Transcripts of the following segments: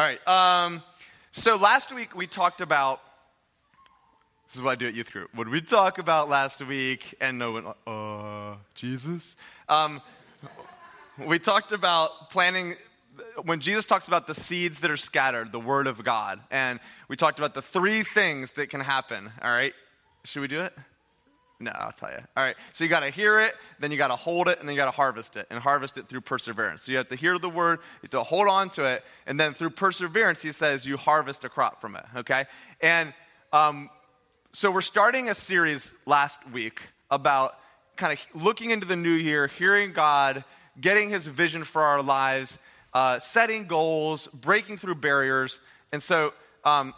All right. Um, so last week we talked about. This is what I do at youth group. What did we talk about last week? And no one, uh, Jesus. Um, we talked about planting. When Jesus talks about the seeds that are scattered, the word of God, and we talked about the three things that can happen. All right. Should we do it? No, I'll tell you. All right. So you got to hear it, then you got to hold it, and then you got to harvest it, and harvest it through perseverance. So you have to hear the word, you have to hold on to it, and then through perseverance, he says you harvest a crop from it. Okay. And um, so we're starting a series last week about kind of looking into the new year, hearing God, getting His vision for our lives, uh, setting goals, breaking through barriers, and so um,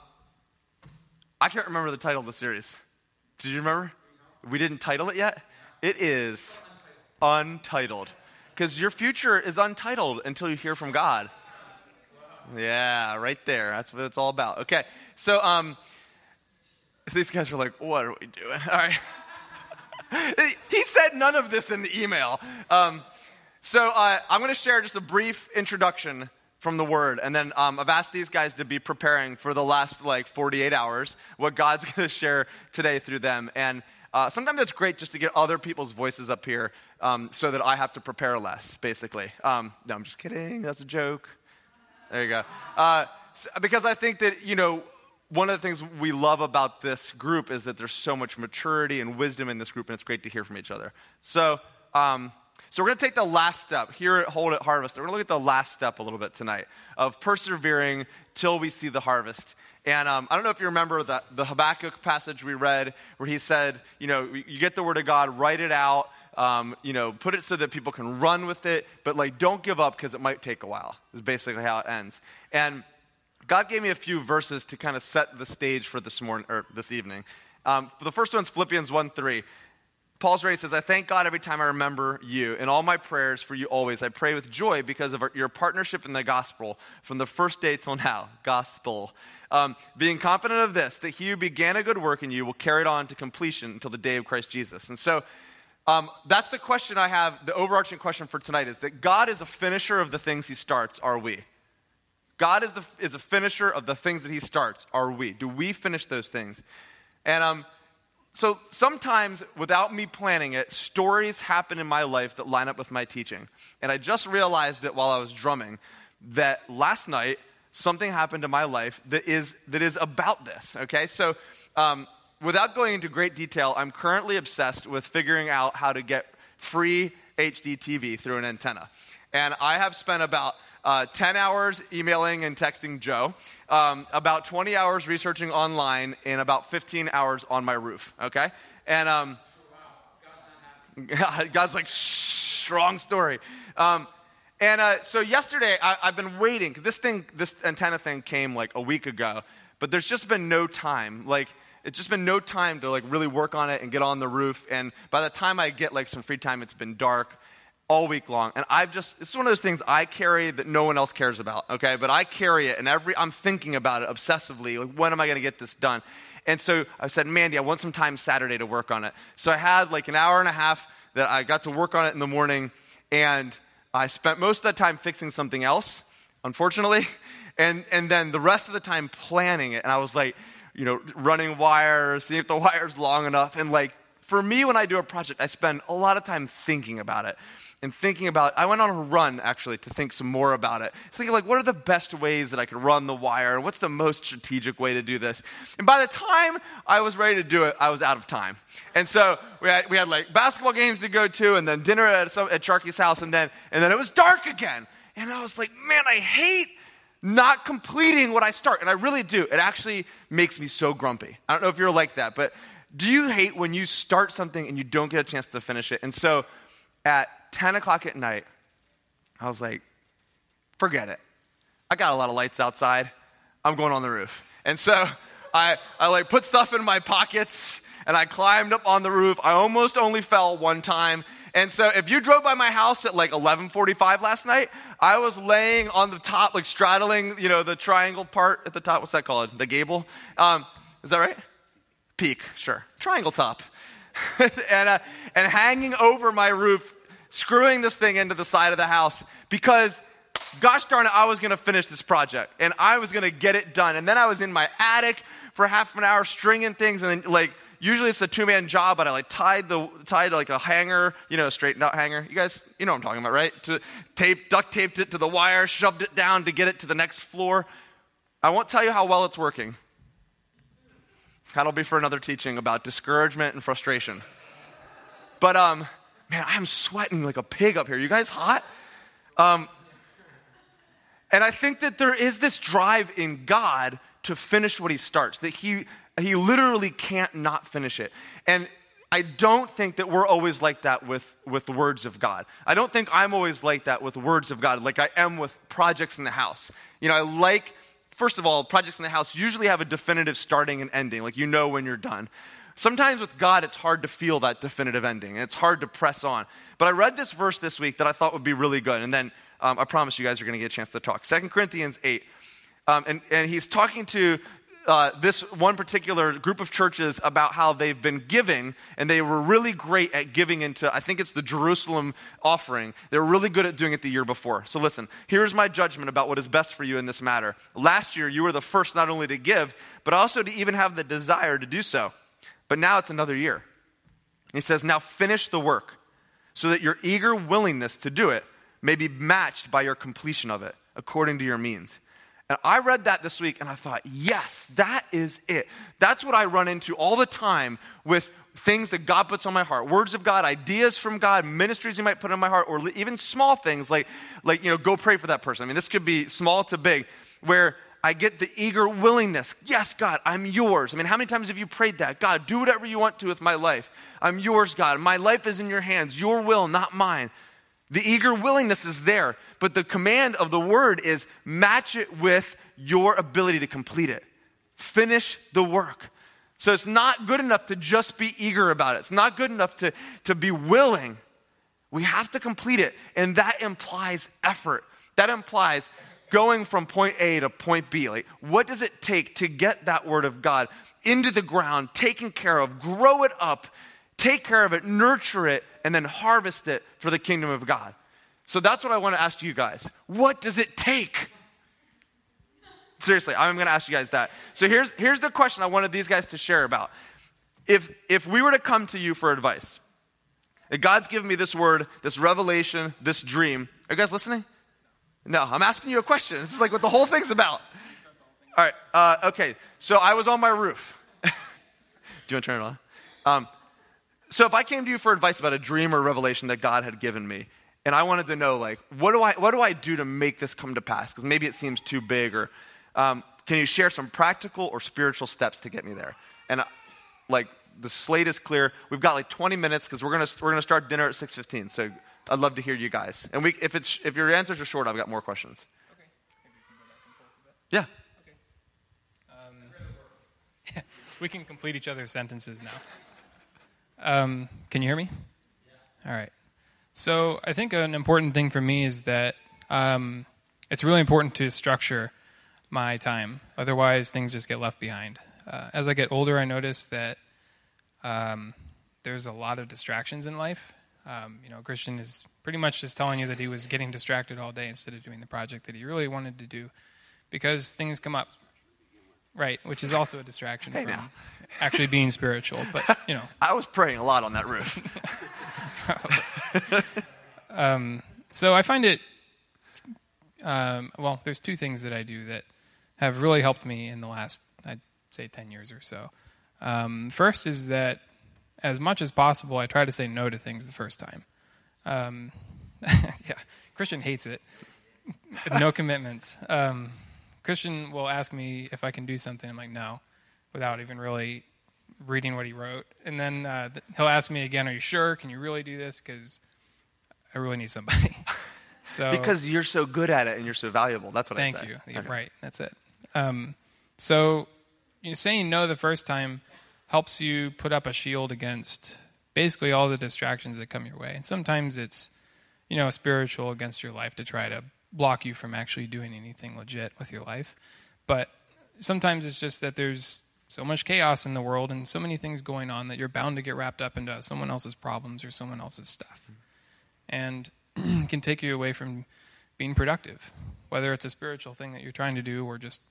I can't remember the title of the series. Did you remember? We didn't title it yet? It is untitled. Because your future is untitled until you hear from God. Yeah, right there. That's what it's all about. Okay, so um, these guys are like, what are we doing? All right. he said none of this in the email. Um, so uh, I'm going to share just a brief introduction from the word. And then um, I've asked these guys to be preparing for the last like 48 hours what God's going to share today through them. And uh, sometimes it's great just to get other people's voices up here um, so that I have to prepare less, basically. Um, no, I'm just kidding. That's a joke. There you go. Uh, so, because I think that, you know, one of the things we love about this group is that there's so much maturity and wisdom in this group, and it's great to hear from each other. So, um, so we're going to take the last step here at Hold It Harvest. We're going to look at the last step a little bit tonight of persevering till we see the harvest. And um, I don't know if you remember the, the Habakkuk passage we read where he said, you know, you get the word of God, write it out, um, you know, put it so that people can run with it, but like don't give up because it might take a while, is basically how it ends. And God gave me a few verses to kind of set the stage for this morning or this evening. Um, the first one's Philippians 1 3. Paul's writing says, I thank God every time I remember you. In all my prayers for you always, I pray with joy because of our, your partnership in the gospel from the first day till now. Gospel. Um, being confident of this, that he who began a good work in you will carry it on to completion until the day of Christ Jesus. And so um, that's the question I have. The overarching question for tonight is that God is a finisher of the things he starts. Are we? God is, the, is a finisher of the things that he starts. Are we? Do we finish those things? And um, so sometimes, without me planning it, stories happen in my life that line up with my teaching. And I just realized it while I was drumming that last night something happened in my life that is, that is about this, okay? So, um, without going into great detail, I'm currently obsessed with figuring out how to get free HD TV through an antenna. And I have spent about uh, 10 hours emailing and texting Joe, um, about 20 hours researching online, and about 15 hours on my roof, okay? And um, God's like, strong story. Um, and uh, so yesterday, I, have been waiting. This thing, this antenna thing came like a week ago, but there's just been no time. Like, it's just been no time to like really work on it and get on the roof. And by the time I get like some free time, it's been dark all week long. And I've just, it's one of those things I carry that no one else cares about, okay? But I carry it and every, I'm thinking about it obsessively. Like, when am I to get this done? And so I said, Mandy, I want some time Saturday to work on it. So I had like an hour and a half that I got to work on it in the morning. And I spent most of that time fixing something else, unfortunately. And, and then the rest of the time planning it. And I was like, you know, running wires, seeing if the wire's long enough, and like for me, when I do a project, I spend a lot of time thinking about it and thinking about. I went on a run actually to think some more about it, thinking like, what are the best ways that I could run the wire? What's the most strategic way to do this? And by the time I was ready to do it, I was out of time. And so we had, we had like basketball games to go to, and then dinner at, some, at Sharky's house, and then and then it was dark again. And I was like, man, I hate not completing what I start. And I really do. It actually makes me so grumpy. I don't know if you're like that, but do you hate when you start something and you don't get a chance to finish it? And so at 10 o'clock at night, I was like, forget it. I got a lot of lights outside. I'm going on the roof. And so I, I like put stuff in my pockets and I climbed up on the roof. I almost only fell one time. And so if you drove by my house at like 11:45 last night, I was laying on the top, like straddling, you know, the triangle part at the top. What's that called? The gable. Um, is that right? Peak, sure, triangle top, and, uh, and hanging over my roof, screwing this thing into the side of the house because gosh darn it, I was going to finish this project and I was going to get it done. And then I was in my attic for half an hour stringing things and then like usually it's a two man job, but I like tied the tied like a hanger, you know, straightened out hanger. You guys, you know what I'm talking about, right? To tape, duct taped it to the wire, shoved it down to get it to the next floor. I won't tell you how well it's working. That'll be for another teaching about discouragement and frustration. But um, man, I'm sweating like a pig up here. You guys hot? Um, and I think that there is this drive in God to finish what he starts, that he, he literally can't not finish it. And I don't think that we're always like that with, with the words of God. I don't think I'm always like that with words of God, like I am with projects in the house. You know, I like, first of all, projects in the house usually have a definitive starting and ending, like you know when you're done. Sometimes with God, it's hard to feel that definitive ending, and it's hard to press on. But I read this verse this week that I thought would be really good, and then um, I promise you guys are going to get a chance to talk. 2 Corinthians 8. Um, and, and he's talking to uh, this one particular group of churches about how they've been giving, and they were really great at giving into, I think it's the Jerusalem offering. They were really good at doing it the year before. So listen, here's my judgment about what is best for you in this matter. Last year, you were the first not only to give, but also to even have the desire to do so. But now it's another year. He says, Now finish the work so that your eager willingness to do it may be matched by your completion of it according to your means. And I read that this week and I thought, yes, that is it. That's what I run into all the time with things that God puts on my heart words of God, ideas from God, ministries He might put on my heart, or even small things like, like, you know, go pray for that person. I mean, this could be small to big, where I get the eager willingness. Yes, God, I'm yours. I mean, how many times have you prayed that? God, do whatever you want to with my life. I'm yours, God. My life is in your hands. Your will, not mine. The eager willingness is there, but the command of the word is match it with your ability to complete it. Finish the work. So it's not good enough to just be eager about it. It's not good enough to, to be willing. We have to complete it. And that implies effort. That implies going from point A to point B. Like, what does it take to get that word of God into the ground, taken care of, grow it up, take care of it, nurture it, and then harvest it for the kingdom of God. So that's what I want to ask you guys. What does it take? Seriously, I'm going to ask you guys that. So here's, here's the question I wanted these guys to share about. If, if we were to come to you for advice, God's given me this word, this revelation, this dream, are you guys listening? No, I'm asking you a question. This is like what the whole thing's about. All right, uh, okay. So I was on my roof. Do you want to turn it on? Um, so if I came to you for advice about a dream or revelation that God had given me, and I wanted to know, like, what do I, what do, I do to make this come to pass? Because maybe it seems too big, or um, can you share some practical or spiritual steps to get me there? And uh, like, the slate is clear. We've got like 20 minutes because we're gonna we're gonna start dinner at 6:15. So I'd love to hear you guys. And we, if it's if your answers are short, I've got more questions. Okay. Yeah. Okay. Um, we can complete each other's sentences now. Um, can you hear me? Yeah. All right. So I think an important thing for me is that um, it's really important to structure my time. Otherwise, things just get left behind. Uh, as I get older, I notice that um, there's a lot of distractions in life. Um, you know, Christian is pretty much just telling you that he was getting distracted all day instead of doing the project that he really wanted to do because things come up. Right, which is also a distraction hey, from now. Actually being spiritual. But you know, I was praying a lot on that roof. um, so I find it. Um, well, there's two things that I do that have really helped me in the last, I'd say, ten years or so. Um, first is that, as much as possible, I try to say no to things the first time. Um, yeah, Christian hates it. no commitments. Um, Christian will ask me if I can do something. I'm like, no, without even really reading what he wrote. And then uh, he'll ask me again, are you sure? Can you really do this? Because I really need somebody. so Because you're so good at it and you're so valuable. That's what I say. Thank you. Okay. Right. That's it. Um, so you know, saying no the first time helps you put up a shield against basically all the distractions that come your way. And sometimes it's, you know, spiritual against your life to try to block you from actually doing anything legit with your life. But sometimes it's just that there's so much chaos in the world and so many things going on that you're bound to get wrapped up into someone else's problems or someone else's stuff. And can take you away from being productive, whether it's a spiritual thing that you're trying to do or just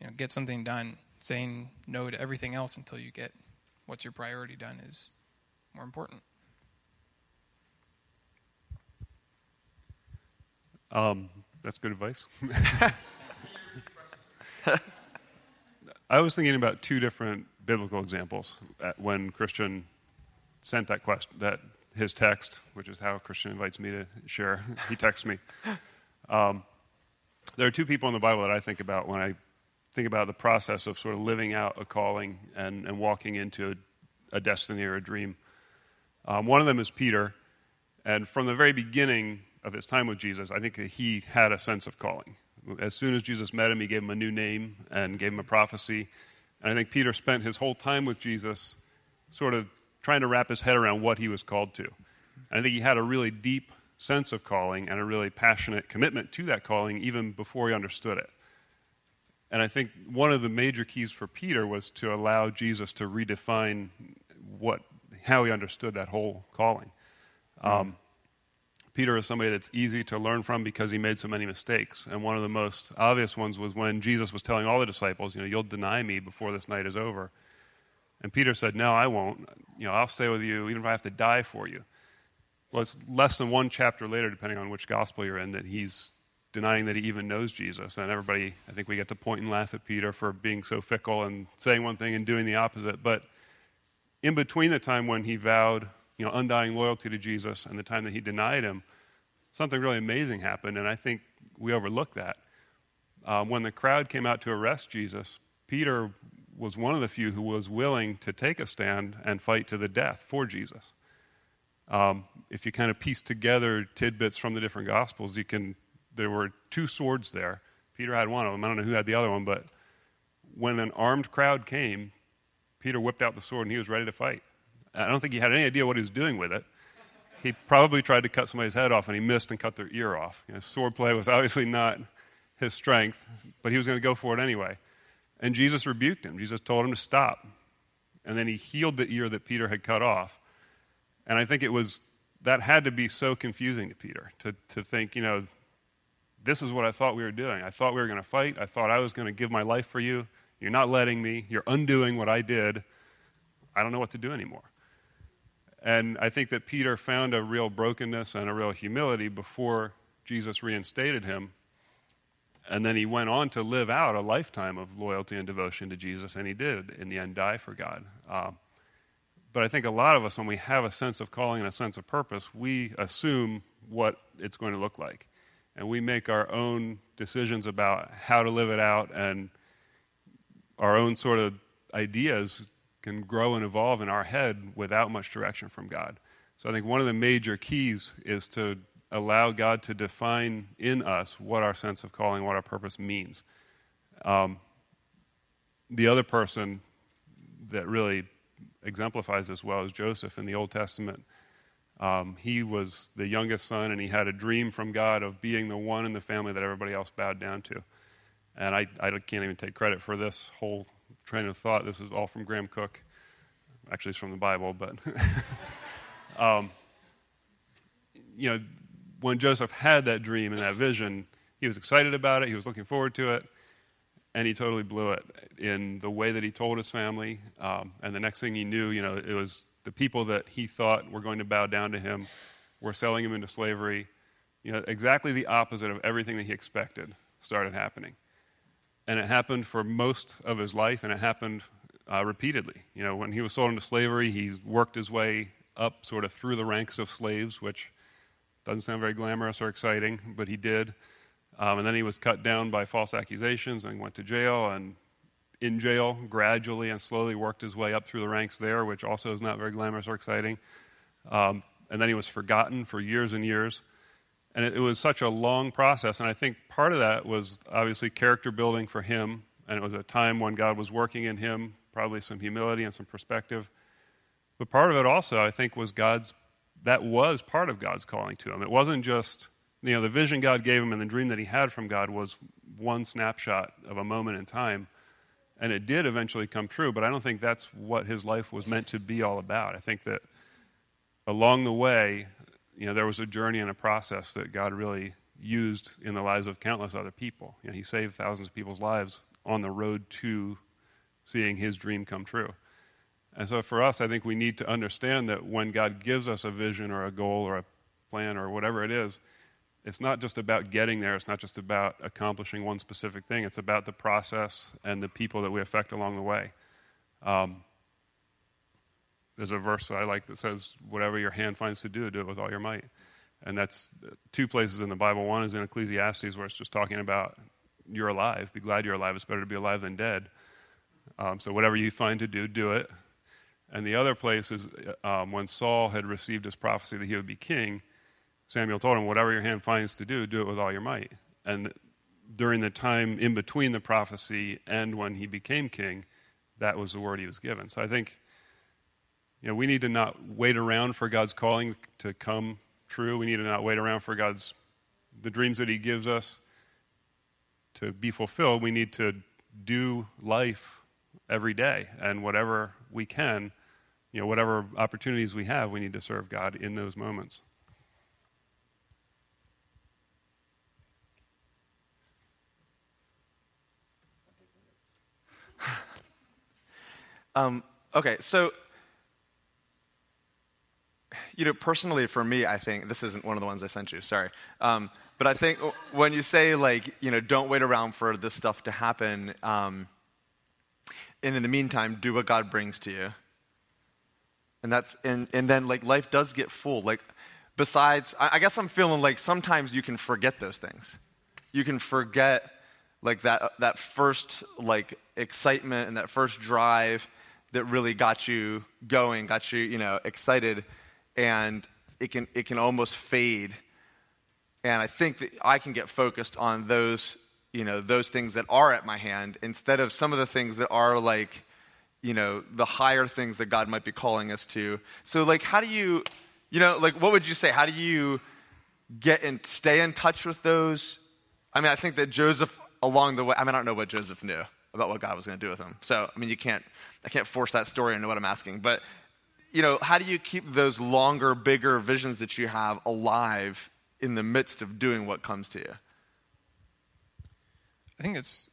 you know, get something done. Saying no to everything else until you get what's your priority done is more important. Um, that's good advice. I was thinking about two different biblical examples when Christian sent that question, that his text, which is how Christian invites me to share. he texts me. Um, there are two people in the Bible that I think about when I think about the process of sort of living out a calling and, and walking into a, a destiny or a dream. Um, one of them is Peter, and from the very beginning of his time with Jesus, I think that he had a sense of calling. As soon as Jesus met him, he gave him a new name and gave him a prophecy. And I think Peter spent his whole time with Jesus sort of trying to wrap his head around what he was called to. And I think he had a really deep sense of calling and a really passionate commitment to that calling even before he understood it. And I think one of the major keys for Peter was to allow Jesus to redefine what, how he understood that whole calling. Um, Peter is somebody that's easy to learn from because he made so many mistakes. And one of the most obvious ones was when Jesus was telling all the disciples, you know, you'll deny me before this night is over. And Peter said, No, I won't. You know, I'll stay with you even if I have to die for you. Well, it's less than one chapter later, depending on which gospel you're in, that he's denying that he even knows Jesus. And everybody, I think we get to point and laugh at Peter for being so fickle and saying one thing and doing the opposite. But in between the time when he vowed, you know, undying loyalty to Jesus and the time that he denied him, something really amazing happened. And I think we overlook that. Um, when the crowd came out to arrest Jesus, Peter was one of the few who was willing to take a stand and fight to the death for Jesus. Um, if you kind of piece together tidbits from the different gospels, you can there were two swords there. Peter had one of them. I don't know who had the other one, but when an armed crowd came, Peter whipped out the sword and he was ready to fight. I don't think he had any idea what he was doing with it. He probably tried to cut somebody's head off and he missed and cut their ear off. You know, sword play was obviously not his strength, but he was going to go for it anyway. And Jesus rebuked him. Jesus told him to stop. And then he healed the ear that Peter had cut off. And I think it was that had to be so confusing to Peter to, to think, you know, this is what I thought we were doing. I thought we were going to fight. I thought I was going to give my life for you. You're not letting me. You're undoing what I did. I don't know what to do anymore. And I think that Peter found a real brokenness and a real humility before Jesus reinstated him. And then he went on to live out a lifetime of loyalty and devotion to Jesus, and he did, in the end, die for God. Um, but I think a lot of us, when we have a sense of calling and a sense of purpose, we assume what it's going to look like and we make our own decisions about how to live it out, and our own sort of ideas can grow and evolve in our head without much direction from God. So I think one of the major keys is to allow God to define in us what our sense of calling, what our purpose means. Um, the other person that really exemplifies this well is Joseph in the Old Testament. Um, he was the youngest son, and he had a dream from God of being the one in the family that everybody else bowed down to. And I, I can't even take credit for this whole train of thought. This is all from Graham Cooke. Actually, it's from the Bible, but. um, you know, when Joseph had that dream and that vision, he was excited about it, he was looking forward to it, and he totally blew it in the way that he told his family. Um, and the next thing he knew, you know, it was the people that he thought were going to bow down to him were selling him into slavery. You know, exactly the opposite of everything that he expected started happening. And it happened for most of his life, and it happened uh, repeatedly. You know, when he was sold into slavery, he worked his way up sort of through the ranks of slaves, which doesn't sound very glamorous or exciting, but he did. Um, and then he was cut down by false accusations and went to jail and in jail gradually and slowly worked his way up through the ranks there, which also is not very glamorous or exciting. Um, and then he was forgotten for years and years. And it, it, was such a long process. And I think part of that was obviously character building for him. And it was a time when God was working in him, probably some humility and some perspective. But part of it also, I think, was God's, that was part of God's calling to him. It wasn't just, you know, the vision God gave him and the dream that he had from God was one snapshot of a moment in time and it did eventually come true, but I don't think that's what his life was meant to be all about. I think that along the way, you know, there was a journey and a process that God really used in the lives of countless other people. You know, he saved thousands of people's lives on the road to seeing his dream come true. And so for us, I think we need to understand that when God gives us a vision or a goal or a plan or whatever it is, it's not just about getting there, it's not just about accomplishing one specific thing, it's about the process and the people that we affect along the way. Um, there's a verse that I like that says, Whatever your hand finds to do, do it with all your might. And that's two places in the Bible. One is in Ecclesiastes, where it's just talking about you're alive. Be glad you're alive. It's better to be alive than dead. Um, so, whatever you find to do, do it. And the other place is um, when Saul had received his prophecy that he would be king, Samuel told him, Whatever your hand finds to do, do it with all your might. And during the time in between the prophecy and when he became king, that was the word he was given. So I think you know, we need to not wait around for God's calling to come true. We need to not wait around for God's the dreams that He gives us to be fulfilled. We need to do life every day, and whatever we can, you know, whatever opportunities we have, we need to serve God in those moments. um, okay, so you know, personally for me, I think this isn't one of the ones I sent you. Sorry, um, but I think when you say like, you know, don't wait around for this stuff to happen, um, and in the meantime, do what God brings to you. And that's and and then like life does get full. Like, besides, I, I guess I'm feeling like sometimes you can forget those things. You can forget like that that first like excitement and that first drive that really got you going, got you, you know, excited and it can, it can almost fade. And I think that I can get focused on those, you know, those things that are at my hand instead of some of the things that are like, you know, the higher things that God might be calling us to. So, like, how do you, you know, like, what would you say? How do you get and stay in touch with those? I mean, I think that Joseph, along the way, I mean, I don't know what Joseph knew about what God was going to do with him. So, I mean, you can't, I can't force that story into what I'm asking. But you know, how do you keep those longer, bigger visions that you have alive in the midst of doing what comes to you? I think it's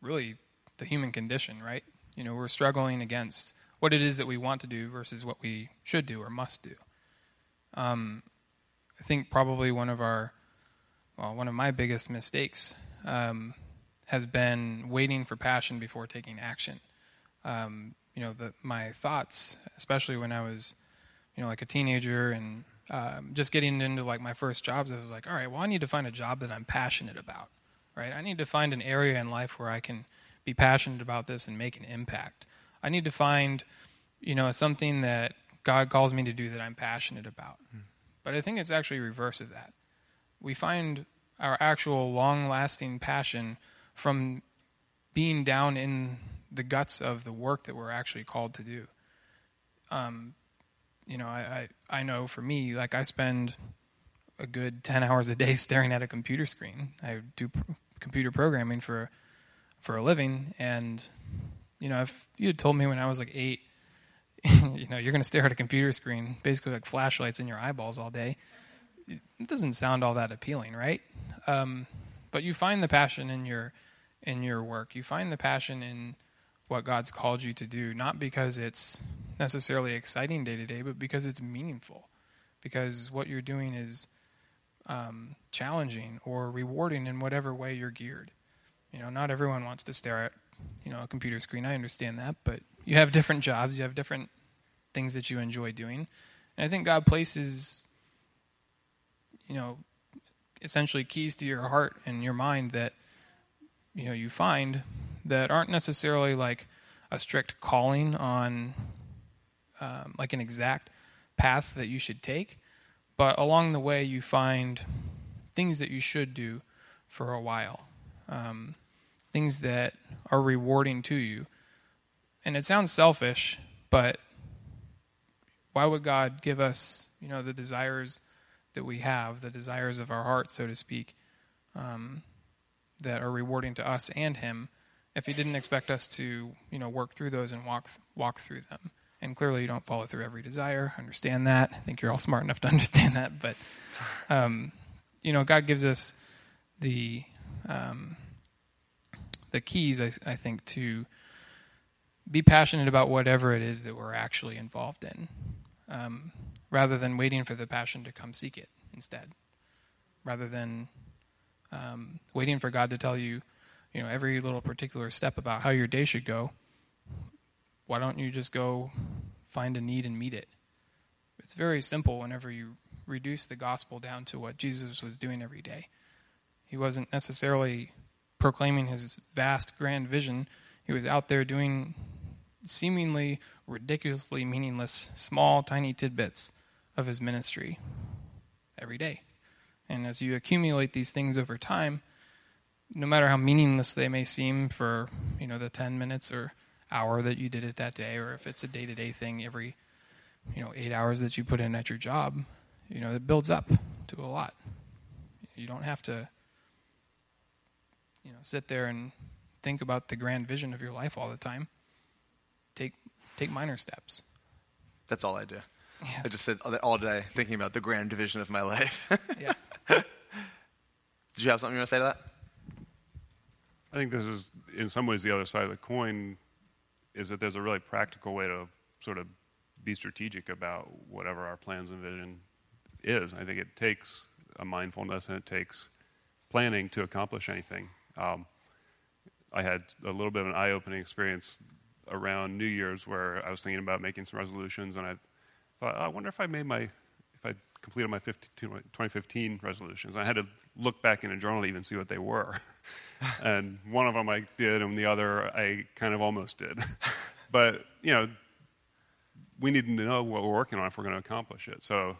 really the human condition, right? You know, we're struggling against what it is that we want to do versus what we should do or must do. Um, I think probably one of our, well, one of my biggest mistakes um, has been waiting for passion before taking action. Um, you know, the, my thoughts, especially when I was, you know, like a teenager and um, just getting into like my first jobs, I was like, all right, well, I need to find a job that I'm passionate about, right? I need to find an area in life where I can be passionate about this and make an impact. I need to find, you know, something that God calls me to do that I'm passionate about. Mm. But I think it's actually reverse of that. We find our actual long lasting passion from being down in the guts of the work that we're actually called to do. Um, you know, I, I, I know for me, like I spend a good 10 hours a day staring at a computer screen. I do computer programming for, for a living. And, you know, if you had told me when I was like eight, you know, you're going to stare at a computer screen, basically like flashlights in your eyeballs all day, it doesn't sound all that appealing, right? Um, but you find the passion in your, in your work. You find the passion in, what God's called you to do, not because it's necessarily exciting day to day, but because it's meaningful. Because what you're doing is um, challenging or rewarding in whatever way you're geared. You know, not everyone wants to stare at you know a computer screen. I understand that, but you have different jobs, you have different things that you enjoy doing, and I think God places you know essentially keys to your heart and your mind that you know you find that aren't necessarily like a strict calling on um, like an exact path that you should take, but along the way you find things that you should do for a while, um, things that are rewarding to you. And it sounds selfish, but why would God give us, you know, the desires that we have, the desires of our heart, so to speak, um, that are rewarding to us and Him? If he didn't expect us to, you know, work through those and walk walk through them. And clearly, you don't follow through every desire. Understand that. I think you're all smart enough to understand that. But, um, you know, God gives us the um, the keys, I, I think, to be passionate about whatever it is that we're actually involved in, um, rather than waiting for the passion to come seek it instead, rather than um, waiting for God to tell you, you know, every little particular step about how your day should go. Why don't you just go find a need and meet it? It's very simple whenever you reduce the gospel down to what Jesus was doing every day. He wasn't necessarily proclaiming his vast, grand vision. He was out there doing seemingly ridiculously meaningless, small, tiny tidbits of his ministry every day. And as you accumulate these things over time, no matter how meaningless they may seem for, you know, the 10 minutes or hour that you did it that day, or if it's a day to day thing every, you know, eight hours that you put in at your job, you know, it builds up to a lot. You don't have to, you know, sit there and think about the grand vision of your life all the time. Take take minor steps. That's all I do. Yeah. I just sit all day thinking about the grand division of my life. Yeah. Did you have something you want to say to that? I think this is, in some ways, the other side of the coin is that there's a really practical way to sort of be strategic about whatever our plans and vision is. I think it takes a mindfulness and it takes planning to accomplish anything. Um, I had a little bit of an eye opening experience around New Year's where I was thinking about making some resolutions and I thought, oh, I wonder if I made my, completed my 15, 2015 resolutions. I had to look back in a journal to even see what they were. and one of them I did, and the other I kind of almost did. but, you know, we need to know what we're working on if we're going to accomplish it. So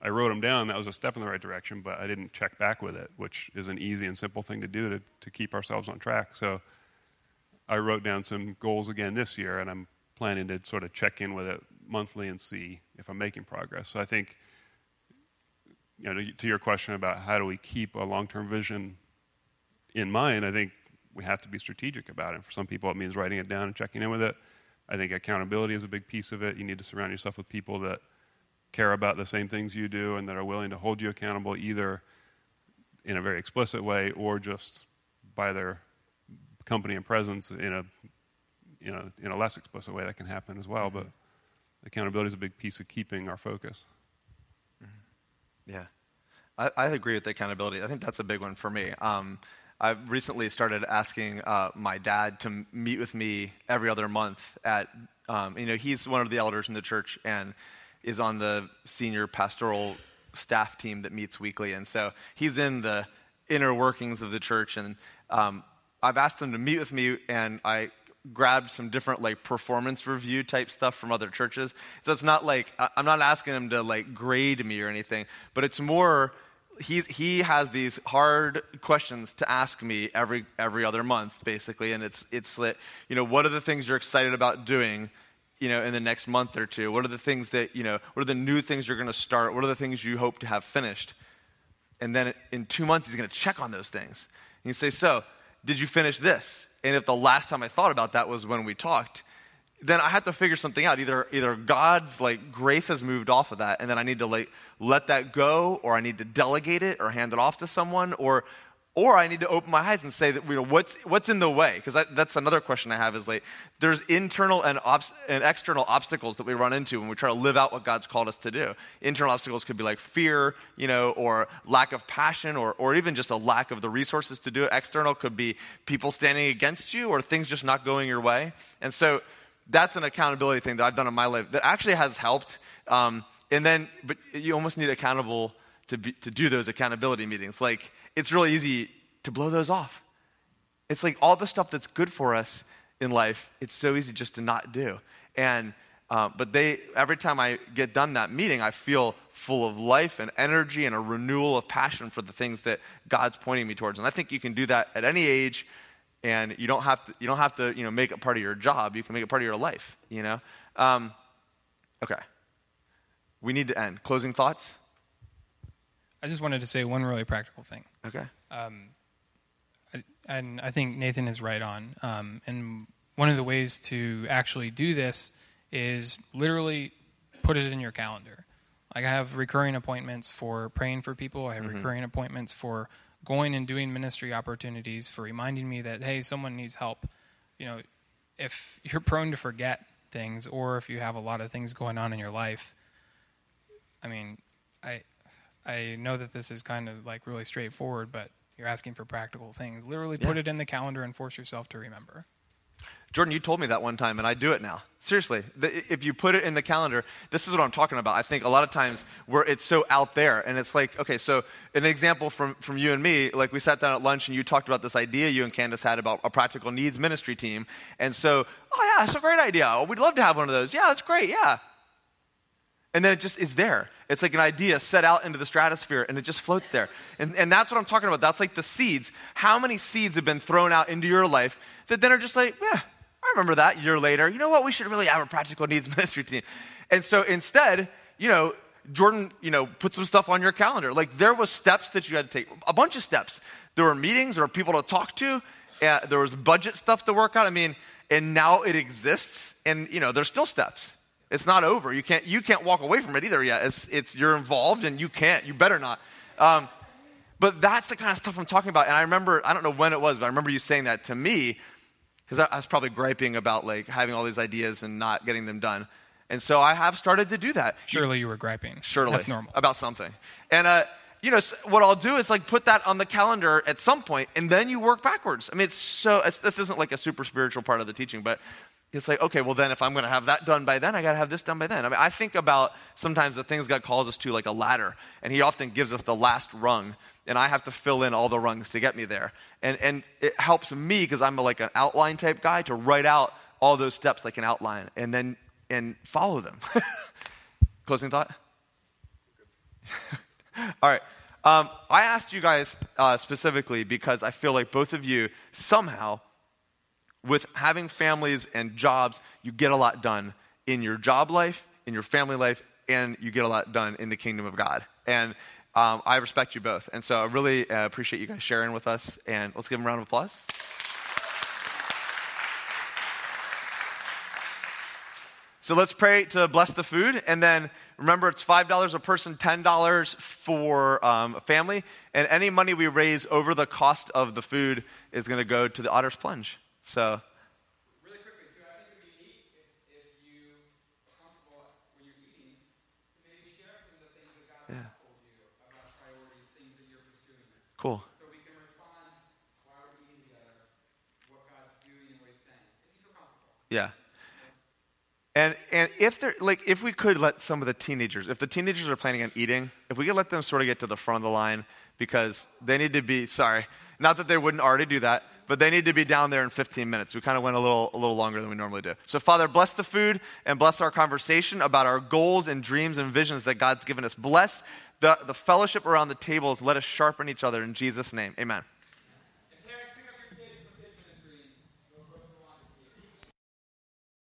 I wrote them down. That was a step in the right direction, but I didn't check back with it, which is an easy and simple thing to do to, to keep ourselves on track. So I wrote down some goals again this year, and I'm planning to sort of check in with it monthly and see if I'm making progress. So I think, you know, to your question about how do we keep a long-term vision in mind, I think we have to be strategic about it. For some people, it means writing it down and checking in with it. I think accountability is a big piece of it. You need to surround yourself with people that care about the same things you do and that are willing to hold you accountable either in a very explicit way or just by their company and presence in a you know in a less explicit way that can happen as well. Mm-hmm. But accountability is a big piece of keeping our focus. Yeah, I, I, agree with the accountability. I think that's a big one for me. Um, I've recently started asking uh, my dad to meet with me every other month. At um, you know, he's one of the elders in the church and is on the senior pastoral staff team that meets weekly, and so he's in the inner workings of the church. And um, I've asked him to meet with me, and I grabbed some different like performance review type stuff from other churches. So it's not like I'm not asking him to like grade me or anything, but it's more he's, he has these hard questions to ask me every every other month basically and it's it's like you know what are the things you're excited about doing you know in the next month or two? What are the things that you know what are the new things you're going to start? What are the things you hope to have finished? And then in two months he's going to check on those things. And you say so did you finish this and if the last time I thought about that was when we talked, then I have to figure something out. Either either God's like grace has moved off of that, and then I need to like let that go, or I need to delegate it, or hand it off to someone, or or I need to open my eyes and say that, you know, what's, what's in the way? Because that's another question I have is like, there's internal and, and external obstacles that we run into when we try to live out what God's called us to do. Internal obstacles could be like fear, you know, or lack of passion, or, or even just a lack of the resources to do it. External could be people standing against you or things just not going your way. And so that's an accountability thing that I've done in my life that actually has helped. Um, and then, but you almost need accountable to, be, to do those accountability meetings. Like, it's really easy to blow those off. It's like all the stuff that's good for us in life, it's so easy just to not do. And, uh, but they, every time I get done that meeting, I feel full of life and energy and a renewal of passion for the things that God's pointing me towards. And I think you can do that at any age, and you don't have to, you don't have to you know, make it part of your job. You can make it part of your life, you know? Um, okay. We need to end. Closing thoughts? I just wanted to say one really practical thing. Okay. Um, I, and I think Nathan is right on. Um, and one of the ways to actually do this is literally put it in your calendar. Like I have recurring appointments for praying for people. I have recurring appointments for going and doing ministry opportunities for reminding me that hey, someone needs help. You know, if you're prone to forget things or if you have a lot of things going on in your life, I mean, I I know that this is kind of like really straightforward, but you're asking for practical things. Literally put it in the calendar and force yourself to remember. Jordan, you told me that one time, and I do it now. Seriously, the, if you put it in the calendar, this is what I'm talking about. I think a lot of times where it's so out there, and it's like, okay, so an example from, from you and me, like we sat down at lunch and you talked about this idea you and Candace had about a practical needs ministry team. And so, oh yeah, it's a great idea. Oh, we'd love to have one of those. Yeah, that's great. Yeah. And then it just is there. It's like an idea set out into the stratosphere and it just floats there. And, and that's what I'm talking about. That's like the seeds. How many seeds have been thrown out into your life that then are just like, yeah, I remember that year later. You know what? We should really have a practical needs ministry team. And so instead, you know, Jordan, you know, put some stuff on your calendar. Like there was steps that you had to take, a bunch of steps. There were meetings, there were people to talk to, uh, there was budget stuff to work out. I mean, and now it exists, and you know, there's still steps. It's not over. You can't you can't walk away from it either yet. It's it's you're involved, and you can't. You better not. Um, but that's the kind of stuff I'm talking about. And I remember, I don't know when it was, but I remember you saying that to me because I, I was probably griping about like having all these ideas and not getting them done. And so I have started to do that. Surely you were griping. Surely. That's normal. About something. And, uh, you know, what I'll do is like put that on the calendar at some point, and then you work backwards. I mean, it's so, it's, this isn't like a super spiritual part of the teaching, but it's like, okay, well, then if I'm going to have that done by then, I got to have this done by then. I mean, I think about sometimes the things God calls us to like a ladder, and He often gives us the last rung, and I have to fill in all the rungs to get me there. And, and it helps me because I'm like an outline type guy to write out all those steps like an outline and then and follow them. Closing thought? All right. Um, I asked you guys uh, specifically because I feel like both of you somehow, with having families and jobs, you get a lot done in your job life, in your family life, and you get a lot done in the kingdom of God. And um, I respect you both. And so I really uh, appreciate you guys sharing with us. And let's give them a round of applause. So let's pray to bless the food. And then remember, it's $5 a person, $10 for um, a family. And any money we raise over the cost of the food is going to go to the Otter's Plunge. So, Really quickly, too, I think it would be neat if, if you are comfortable when you're eating to maybe share some of the things that God Yeah. has told you about priorities, things that you're pursuing. cool. So we can respond while we're eating together, what God's doing and what He's saying. If you feel comfortable. Yeah. And, and if they're, like, if we could let some of the teenagers, if the teenagers are planning on eating, if we could let them sort of get to the front of the line because they need to be, sorry, not that they wouldn't already do that, but they need to be down there in 15 minutes. We kind of went a little, a little longer than we normally do. So, Father, bless the food and bless our conversation about our goals and dreams and visions that God's given us. Bless the, the fellowship around the tables. Let us sharpen each other in Jesus' name. Amen.